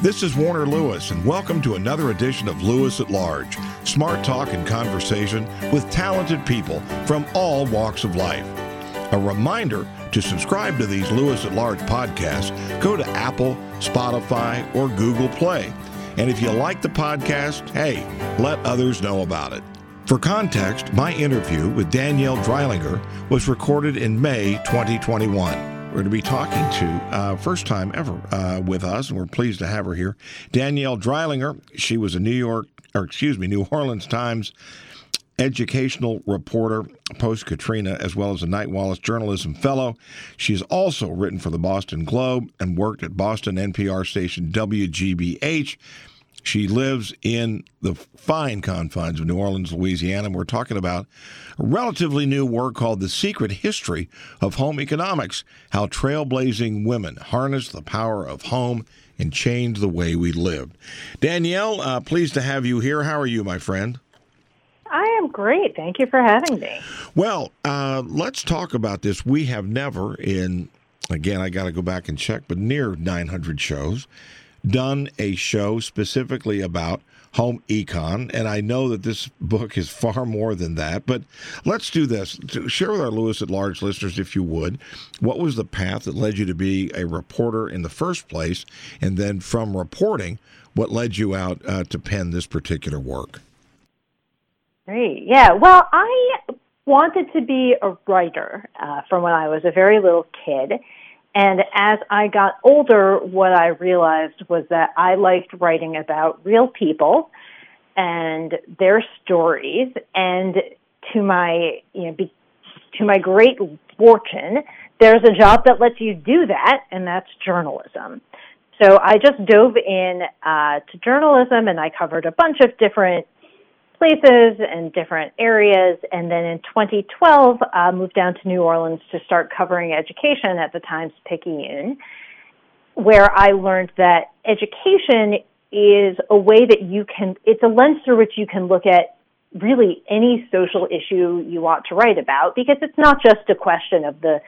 This is Warner Lewis, and welcome to another edition of Lewis at Large smart talk and conversation with talented people from all walks of life. A reminder to subscribe to these Lewis at Large podcasts, go to Apple, Spotify, or Google Play. And if you like the podcast, hey, let others know about it. For context, my interview with Danielle Dreilinger was recorded in May 2021. We're going to be talking to, uh, first time ever uh, with us, and we're pleased to have her here. Danielle Dreilinger, she was a New York, or excuse me, New Orleans Times educational reporter post Katrina, as well as a Knight Wallace Journalism Fellow. She's also written for the Boston Globe and worked at Boston NPR station WGBH. She lives in the fine confines of New Orleans, Louisiana. And we're talking about a relatively new work called The Secret History of Home Economics How Trailblazing Women Harness the Power of Home and Change the Way We Live. Danielle, uh, pleased to have you here. How are you, my friend? I am great. Thank you for having me. Well, uh, let's talk about this. We have never, in, again, I got to go back and check, but near 900 shows done a show specifically about home econ, and I know that this book is far more than that. But let's do this. Share with our Lewis at Large listeners, if you would, what was the path that led you to be a reporter in the first place, and then from reporting, what led you out uh, to pen this particular work? Great. Yeah. Well, I wanted to be a writer uh, from when I was a very little kid. And as I got older, what I realized was that I liked writing about real people and their stories. And to my, you know, be, to my great fortune, there's a job that lets you do that, and that's journalism. So I just dove in uh, to journalism, and I covered a bunch of different places and different areas. And then in 2012, uh, moved down to New Orleans to start covering education at the Times Picayune, where I learned that education is a way that you can, it's a lens through which you can look at really any social issue you want to write about because it's not just a question of the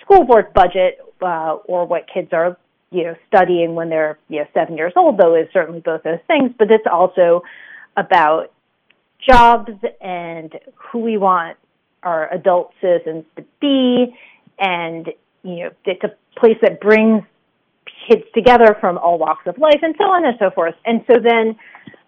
school board budget uh, or what kids are you know studying when they're you know seven years old though is certainly both those things but it's also about jobs and who we want our adult citizens to be. And, you know, it's a place that brings kids together from all walks of life and so on and so forth. And so then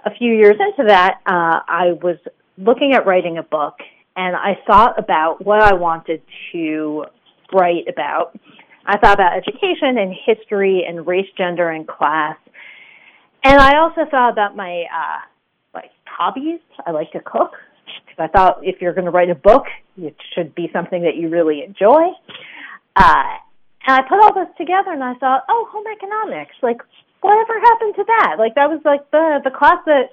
a few years into that, uh, I was looking at writing a book and I thought about what I wanted to write about. I thought about education and history and race, gender, and class. And I also thought about my uh, hobbies. I like to cook. I thought if you're going to write a book, it should be something that you really enjoy. Uh, and I put all this together, and I thought, oh, home economics. Like, whatever happened to that? Like, that was like the the class that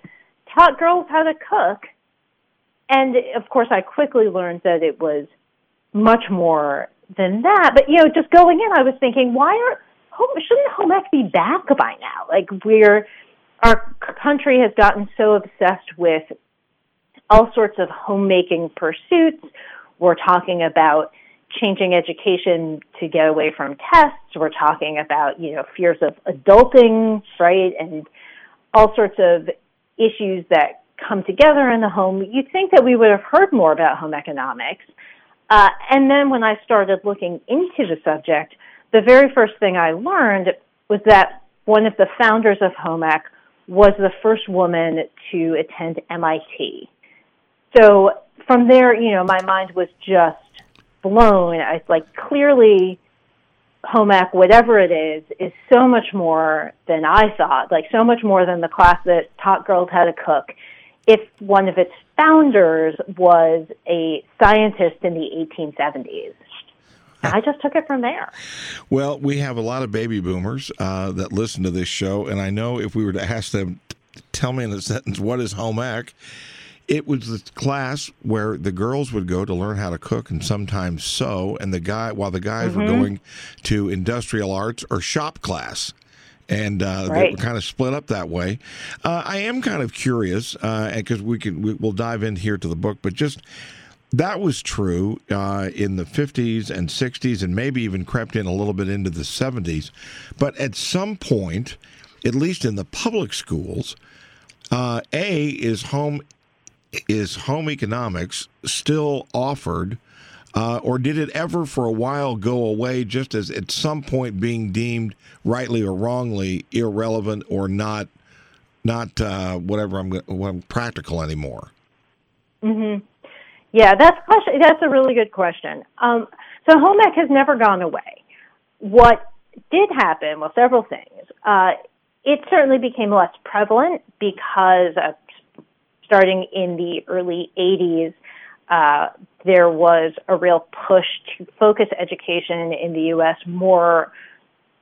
taught girls how to cook. And of course, I quickly learned that it was much more than that. But you know, just going in, I was thinking, why are home, shouldn't home ec be back by now? Like, we're our country has gotten so obsessed with all sorts of homemaking pursuits. We're talking about changing education to get away from tests. We're talking about, you know, fears of adulting, right? And all sorts of issues that come together in the home. You'd think that we would have heard more about home economics. Uh, and then when I started looking into the subject, the very first thing I learned was that one of the founders of home ec was the first woman to attend MIT. So from there, you know, my mind was just blown. I like clearly home ec, whatever it is, is so much more than I thought, like so much more than the class that taught girls how to cook. If one of its founders was a scientist in the 1870s. I just took it from there. Well, we have a lot of baby boomers uh, that listen to this show, and I know if we were to ask them, tell me in a sentence, what is home ec? It was the class where the girls would go to learn how to cook and sometimes sew, and the guy while the guys mm-hmm. were going to industrial arts or shop class and uh, right. they were kind of split up that way. Uh, I am kind of curious because uh, we can we, will dive in here to the book, but just that was true uh, in the 50s and 60s, and maybe even crept in a little bit into the 70s. But at some point, at least in the public schools, uh, a is home is home economics still offered, uh, or did it ever for a while go away, just as at some point being deemed rightly or wrongly irrelevant or not not uh, whatever I'm, what I'm practical anymore? Mm-hmm. Yeah, that's question. That's a really good question. Um, so home ec has never gone away. What did happen? Well, several things. Uh, it certainly became less prevalent because starting in the early 80s, uh, there was a real push to focus education in the U.S. more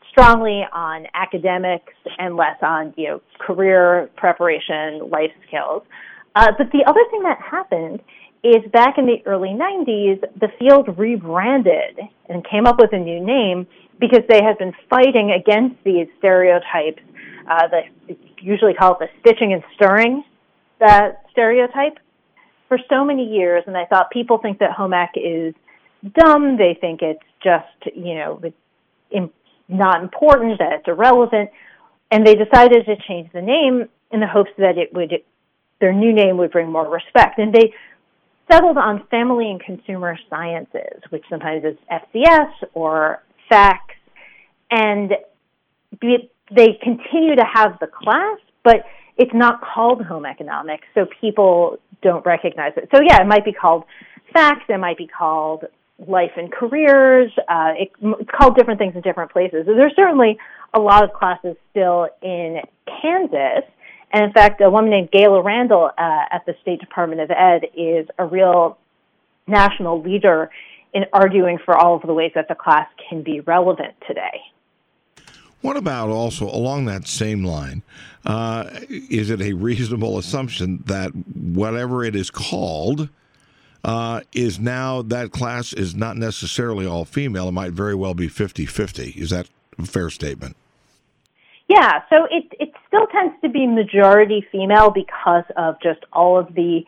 strongly on academics and less on you know career preparation, life skills. Uh, but the other thing that happened is back in the early 90s, the field rebranded and came up with a new name because they had been fighting against these stereotypes. Uh, the usually call it the stitching and stirring that stereotype for so many years, and I thought people think that home ec is dumb. They think it's just you know not important, that it's irrelevant, and they decided to change the name in the hopes that it would their new name would bring more respect. And they settled on family and consumer sciences, which sometimes is FCS or FACS, and they continue to have the class, but it's not called home economics, so people don't recognize it. So yeah, it might be called FACS, it might be called life and careers. Uh, it, it's called different things in different places. So there's certainly a lot of classes still in Kansas and in fact, a woman named Gayla Randel uh, at the State Department of Ed is a real national leader in arguing for all of the ways that the class can be relevant today. What about also along that same line? Uh, is it a reasonable assumption that whatever it is called uh, is now that class is not necessarily all female? It might very well be 50 50. Is that a fair statement? Yeah, so it it still tends to be majority female because of just all of the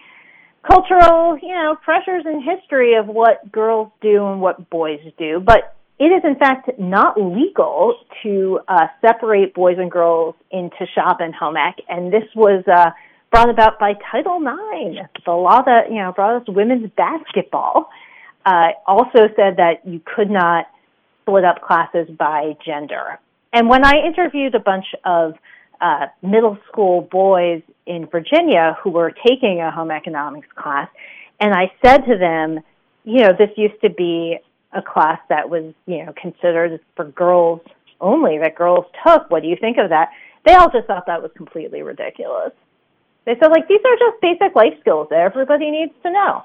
cultural, you know, pressures and history of what girls do and what boys do. But it is in fact not legal to uh, separate boys and girls into shop and home ec, and this was uh, brought about by Title IX, the law that you know brought us women's basketball. Uh, also said that you could not split up classes by gender. And when I interviewed a bunch of uh, middle school boys in Virginia who were taking a home economics class, and I said to them, you know, this used to be a class that was, you know, considered for girls only, that girls took. What do you think of that? They all just thought that was completely ridiculous. They said, like, these are just basic life skills that everybody needs to know.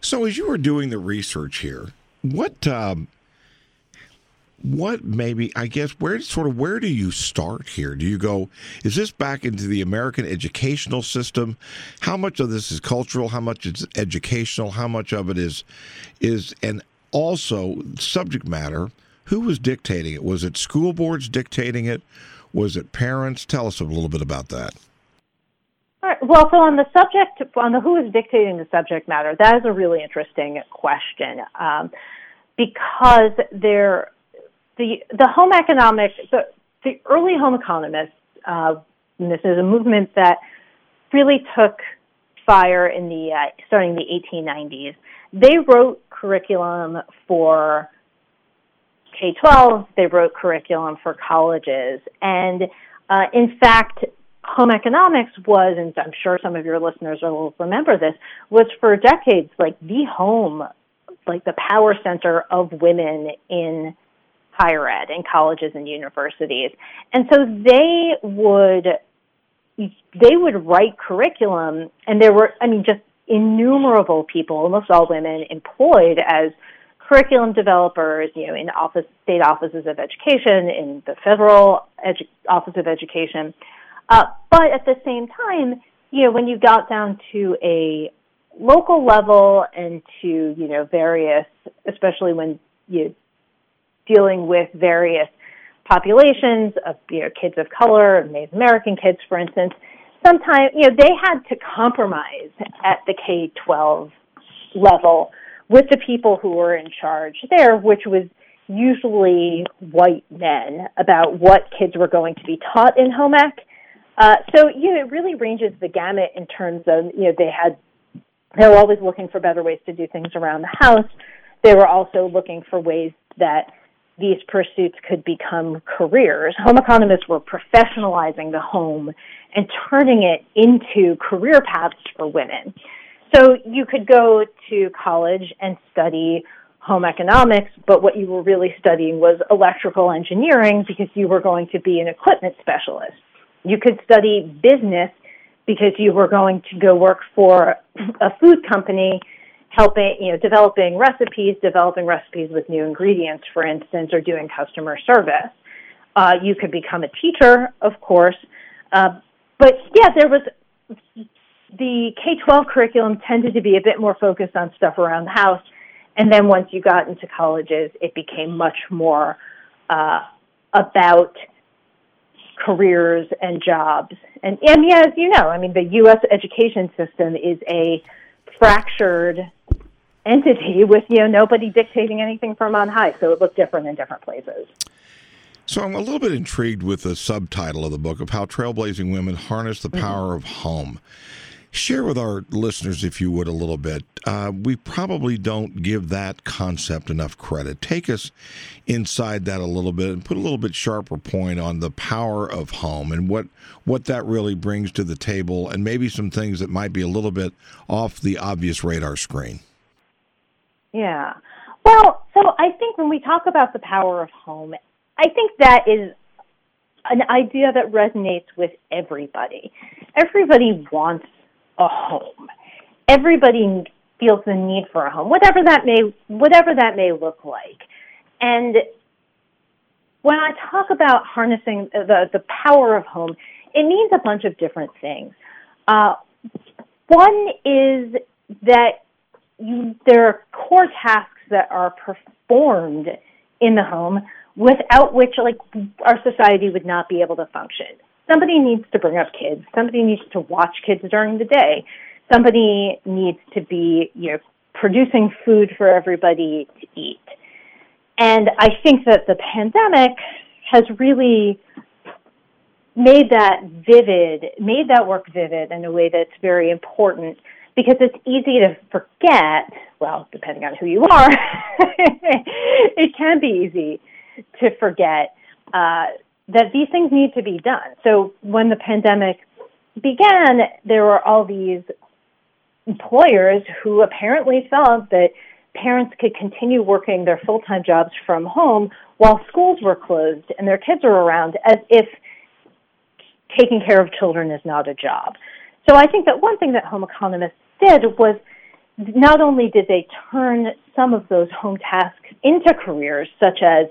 So, as you were doing the research here, what um, what maybe I guess where sort of where do you start here? Do you go is this back into the American educational system? How much of this is cultural? How much is educational? How much of it is is and also subject matter? Who was dictating it? Was it school boards dictating it? Was it parents? Tell us a little bit about that. All right. Well, so on the subject, on the who is dictating the subject matter, that is a really interesting question um, because there the the home economics, the, the early home economists, uh, this is a movement that really took fire in the uh, starting the 1890s. They wrote curriculum for K-12. They wrote curriculum for colleges, and uh, in fact, home economics was, and I'm sure some of your listeners will remember this, was for decades like the home, like the power center of women in higher ed in colleges and universities. And so they would they would write curriculum and there were I mean just innumerable people, almost all women employed as curriculum developers, you know, in office state offices of education, in the federal edu- office of education. Uh, but at the same time, you know, when you got down to a local level and to you know various, especially when you dealing with various populations of you know kids of color, Native American kids, for instance. Sometimes you know they had to compromise at the K-12 level with the people who were in charge there, which was usually white men, about what kids were going to be taught in home ec. Uh, so, you know, it really ranges the gamut in terms of, you know, they had, they were always looking for better ways to do things around the house. They were also looking for ways that these pursuits could become careers. Home economists were professionalizing the home and turning it into career paths for women. So you could go to college and study home economics, but what you were really studying was electrical engineering because you were going to be an equipment specialist. You could study business because you were going to go work for a food company helping, you know, developing recipes, developing recipes with new ingredients, for instance, or doing customer service. Uh, you could become a teacher, of course. Uh, but yeah, there was the K 12 curriculum tended to be a bit more focused on stuff around the house. And then once you got into colleges, it became much more uh, about careers and jobs. And, and yeah, as you know, I mean, the U.S. education system is a fractured entity with you know nobody dictating anything from on high. So it looked different in different places. So I'm a little bit intrigued with the subtitle of the book of how trailblazing women harness the mm-hmm. power mm-hmm. of home. Share with our listeners, if you would, a little bit. Uh, we probably don't give that concept enough credit. Take us inside that a little bit and put a little bit sharper point on the power of home and what what that really brings to the table, and maybe some things that might be a little bit off the obvious radar screen. Yeah. Well, so I think when we talk about the power of home, I think that is an idea that resonates with everybody. Everybody wants a home. Everybody feels the need for a home, whatever that may whatever that may look like. And when I talk about harnessing the, the power of home, it means a bunch of different things. Uh, one is that you, there are core tasks that are performed in the home without which like our society would not be able to function. Somebody needs to bring up kids. Somebody needs to watch kids during the day. Somebody needs to be, you know, producing food for everybody to eat. And I think that the pandemic has really made that vivid, made that work vivid in a way that's very important because it's easy to forget, well, depending on who you are, it can be easy to forget uh, that these things need to be done. So when the pandemic began, there were all these employers who apparently felt that parents could continue working their full time jobs from home while schools were closed and their kids were around as if taking care of children is not a job. So I think that one thing that home economists did was not only did they turn some of those home tasks into careers, such as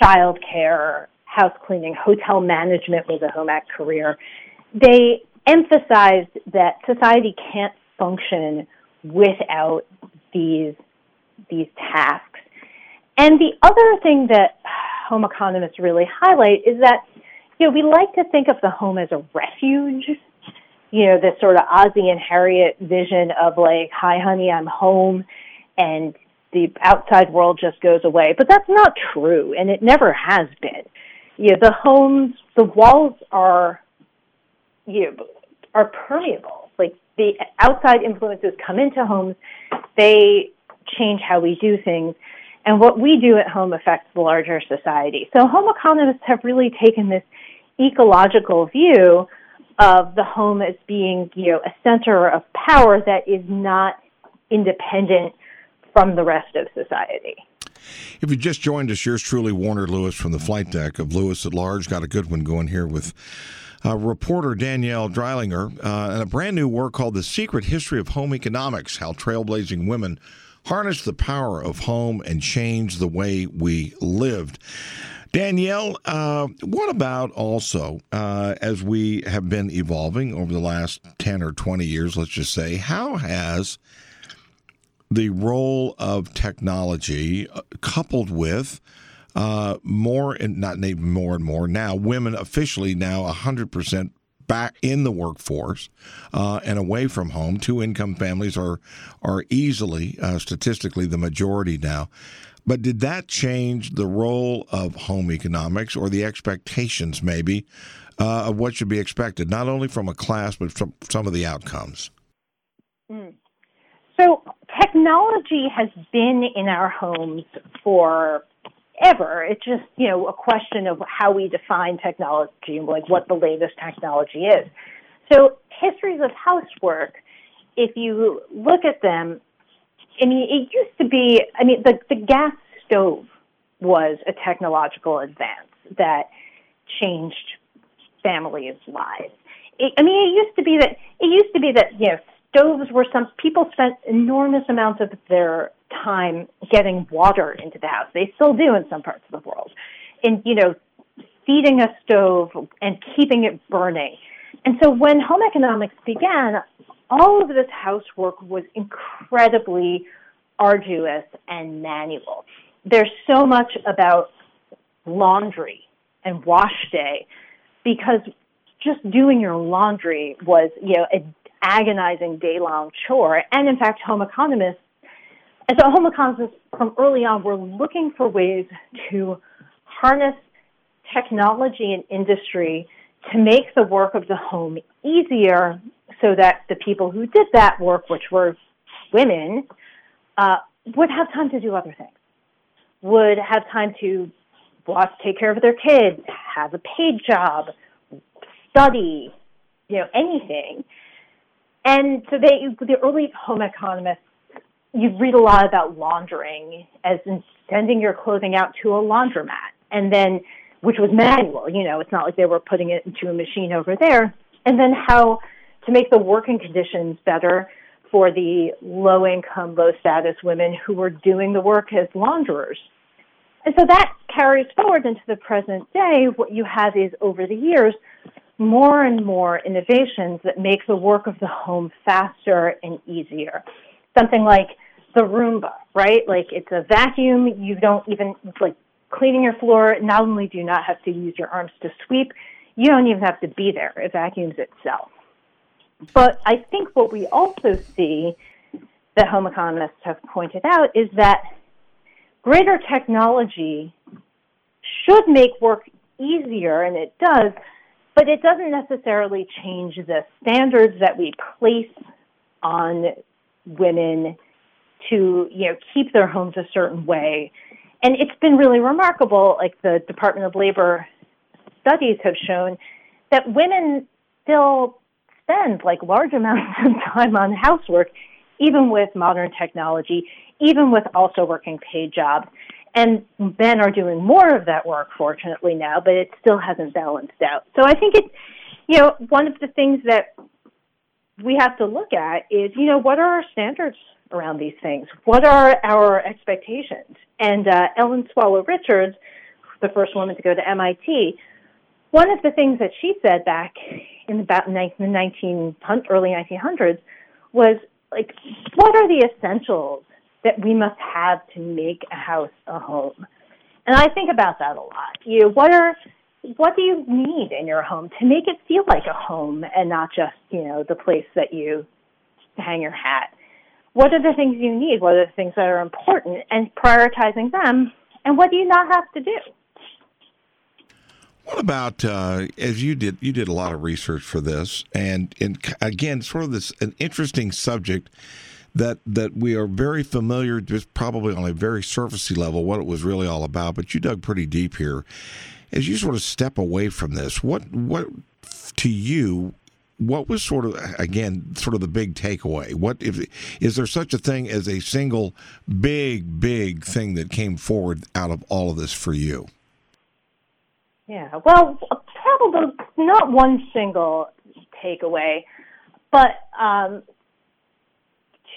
child care, house cleaning, hotel management was a home ec career, they emphasized that society can't function without these these tasks. And the other thing that home economists really highlight is that you know we like to think of the home as a refuge you know, this sort of Ozzie and Harriet vision of like, hi, honey, I'm home, and the outside world just goes away. But that's not true, and it never has been. You know, the homes, the walls are, you know, are permeable. Like the outside influences come into homes, they change how we do things, and what we do at home affects the larger society. So home economists have really taken this ecological view of the home as being, you know, a center of power that is not independent from the rest of society. If you just joined us, yours truly, Warner Lewis from the flight deck of Lewis at Large. Got a good one going here with uh, reporter Danielle Dreilinger uh, and a brand new work called The Secret History of Home Economics How Trailblazing Women Harnessed the Power of Home and Changed the Way We Lived. Danielle, uh, what about also, uh, as we have been evolving over the last 10 or 20 years, let's just say, how has the role of technology uh, coupled with uh, more and not more and more now, women officially now 100% back in the workforce uh, and away from home. Two income families are are easily uh, statistically the majority now. But did that change the role of home economics or the expectations, maybe, uh, of what should be expected, not only from a class, but from some of the outcomes? Mm. So, technology has been in our homes for ever. It's just, you know, a question of how we define technology and like what the latest technology is. So histories of housework, if you look at them, I mean, it used to be, I mean, the, the gas stove was a technological advance that changed families' lives. It, I mean, it used to be that, it used to be that, you know, stoves were some, people spent enormous amounts of their time getting water into the house. They still do in some parts of the world. And, you know, feeding a stove and keeping it burning. And so when home economics began, all of this housework was incredibly arduous and manual. There's so much about laundry and wash day because just doing your laundry was, you know, an agonizing day long chore. And in fact, home economists and so home economists from early on were looking for ways to harness technology and industry to make the work of the home easier so that the people who did that work, which were women, uh, would have time to do other things, would have time to watch, take care of their kids, have a paid job, study, you know, anything. And so they, the early home economists you read a lot about laundering as in sending your clothing out to a laundromat and then which was manual you know it's not like they were putting it into a machine over there and then how to make the working conditions better for the low income low status women who were doing the work as launderers and so that carries forward into the present day what you have is over the years more and more innovations that make the work of the home faster and easier something like the Roomba, right? Like it's a vacuum. You don't even like cleaning your floor. Not only do you not have to use your arms to sweep, you don't even have to be there. It vacuums itself. But I think what we also see that home economists have pointed out is that greater technology should make work easier, and it does, but it doesn't necessarily change the standards that we place on women to you know keep their homes a certain way. And it's been really remarkable, like the Department of Labor studies have shown, that women still spend like large amounts of time on housework, even with modern technology, even with also working paid jobs. And men are doing more of that work, fortunately, now, but it still hasn't balanced out. So I think it, you know, one of the things that we have to look at is, you know, what are our standards around these things? What are our expectations? And uh, Ellen Swallow Richards, the first woman to go to MIT, one of the things that she said back in about the 19 early 1900s was like, what are the essentials that we must have to make a house a home? And I think about that a lot. You know, what are what do you need in your home to make it feel like a home and not just you know the place that you hang your hat? What are the things you need? What are the things that are important? And prioritizing them. And what do you not have to do? What about uh, as you did? You did a lot of research for this, and and again, sort of this an interesting subject that that we are very familiar, just probably on a very surfacey level, what it was really all about. But you dug pretty deep here. As you sort of step away from this, what what to you what was sort of again sort of the big takeaway? What if is there such a thing as a single big big thing that came forward out of all of this for you? Yeah well probably not one single takeaway but um,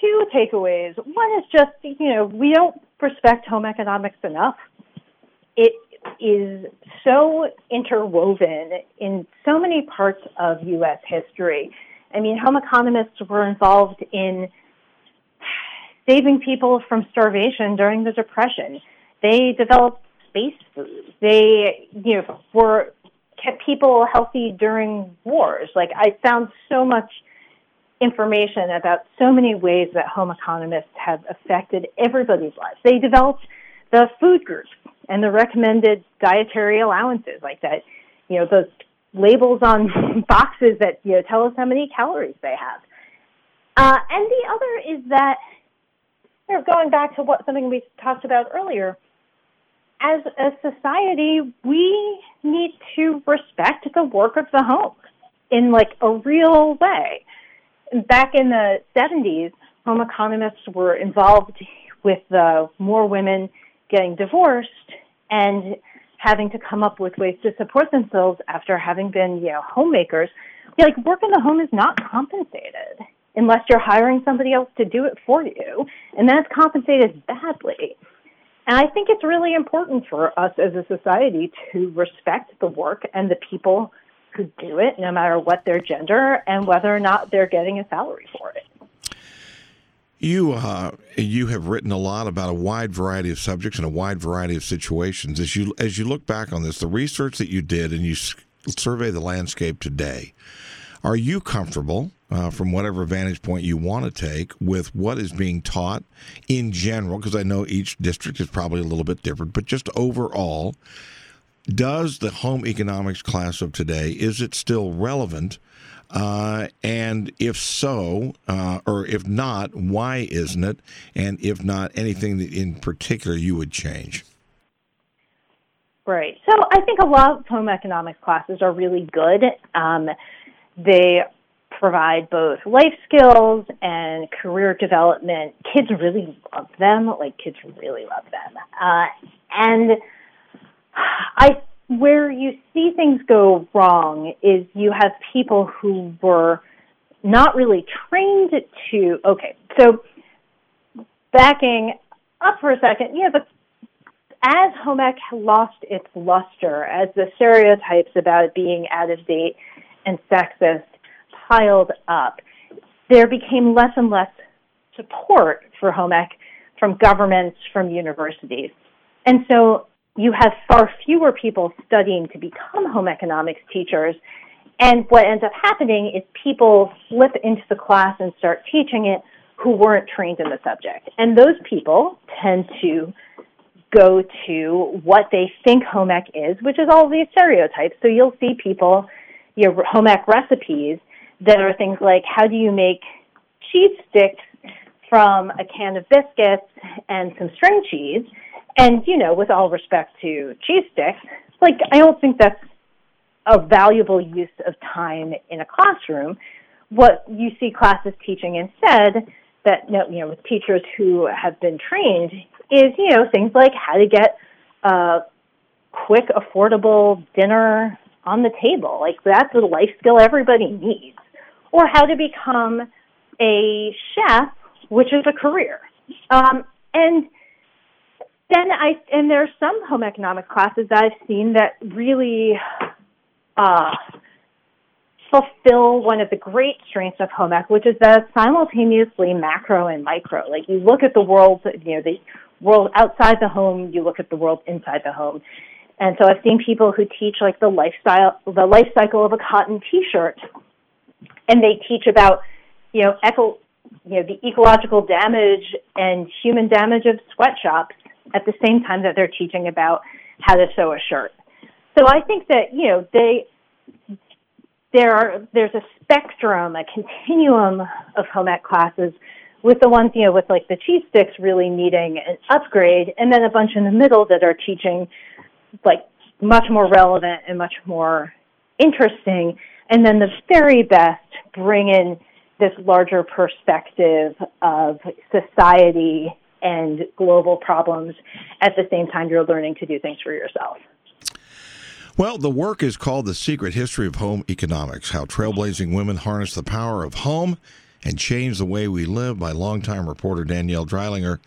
two takeaways. One is just you know we don't respect home economics enough. It is so interwoven in so many parts of U.S. history. I mean, home economists were involved in saving people from starvation during the Depression. They developed space food. They, you know, were kept people healthy during wars. Like I found so much information about so many ways that home economists have affected everybody's lives. They developed the food groups and the recommended dietary allowances, like that, you know, those labels on boxes that you know tell us how many calories they have. Uh, and the other is that, you know, going back to what something we talked about earlier, as a society, we need to respect the work of the home in like a real way. Back in the 70s, home economists were involved with uh, more women getting divorced and having to come up with ways to support themselves after having been, you know, homemakers. Yeah, like work in the home is not compensated unless you're hiring somebody else to do it for you, and that's compensated badly. And I think it's really important for us as a society to respect the work and the people who do it, no matter what their gender and whether or not they're getting a salary for it. You uh, you have written a lot about a wide variety of subjects and a wide variety of situations. As you as you look back on this, the research that you did and you survey the landscape today, are you comfortable uh, from whatever vantage point you want to take with what is being taught in general? Because I know each district is probably a little bit different, but just overall, does the home economics class of today is it still relevant? Uh, and if so, uh, or if not, why isn't it? And if not, anything that in particular you would change? Right. So I think a lot of home economics classes are really good. Um, they provide both life skills and career development. Kids really love them. Like kids really love them. Uh, and I where you see things go wrong is you have people who were not really trained to okay so backing up for a second yeah but as home ec lost its luster as the stereotypes about it being out of date and sexist piled up there became less and less support for home ec from governments from universities. And so you have far fewer people studying to become home economics teachers. And what ends up happening is people slip into the class and start teaching it who weren't trained in the subject. And those people tend to go to what they think home ec is, which is all these stereotypes. So you'll see people, your home ec recipes that are things like how do you make cheese sticks from a can of biscuits and some string cheese and, you know, with all respect to cheese sticks, like, I don't think that's a valuable use of time in a classroom. What you see classes teaching instead, that, you know, with teachers who have been trained, is, you know, things like how to get a quick, affordable dinner on the table. Like, that's a life skill everybody needs. Or how to become a chef, which is a career. Um, and then I and there are some home economics classes that I've seen that really uh, fulfill one of the great strengths of home ec, which is that simultaneously macro and micro. Like you look at the world, you know, the world outside the home, you look at the world inside the home. And so I've seen people who teach like the lifestyle, the life cycle of a cotton T-shirt, and they teach about, you know, eco, you know, the ecological damage and human damage of sweatshops at the same time that they're teaching about how to sew a shirt. So I think that, you know, they there are there's a spectrum, a continuum of home ec classes with the ones, you know, with like the cheese sticks really needing an upgrade, and then a bunch in the middle that are teaching like much more relevant and much more interesting. And then the very best bring in this larger perspective of society and global problems at the same time you're learning to do things for yourself. Well, the work is called The Secret History of Home Economics How Trailblazing Women Harness the Power of Home and Change the Way We Live by longtime reporter Danielle Dreilinger.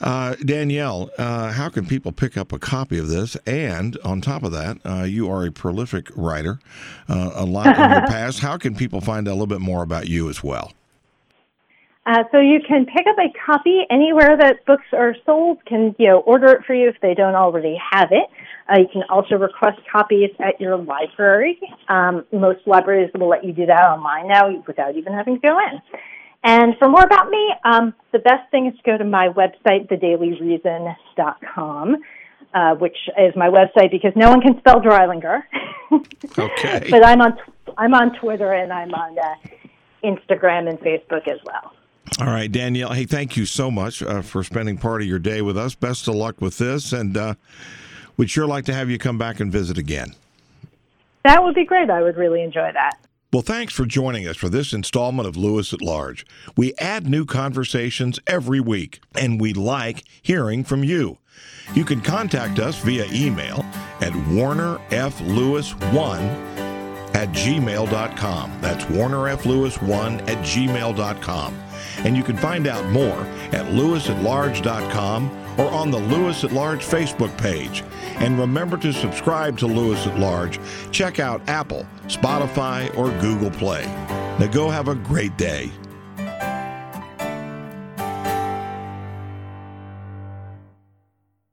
Uh, Danielle, uh, how can people pick up a copy of this? And on top of that, uh, you are a prolific writer, uh, a lot in your past. How can people find out a little bit more about you as well? Uh, so you can pick up a copy anywhere that books are sold. Can you know order it for you if they don't already have it. Uh, you can also request copies at your library. Um, most libraries will let you do that online now without even having to go in. And for more about me, um, the best thing is to go to my website, thedailyreason.com, uh, which is my website because no one can spell Dreilinger. okay. but I'm on I'm on Twitter and I'm on uh, Instagram and Facebook as well. All right, Danielle. Hey, thank you so much uh, for spending part of your day with us. Best of luck with this, and uh, we'd sure like to have you come back and visit again. That would be great. I would really enjoy that. Well, thanks for joining us for this installment of Lewis at Large. We add new conversations every week, and we like hearing from you. You can contact us via email at warnerflewis1 at gmail.com. That's warnerflewis1 at gmail.com. And you can find out more at lewisatlarge.com or on the Lewis at Large Facebook page. And remember to subscribe to Lewis at Large. Check out Apple, Spotify, or Google Play. Now go have a great day.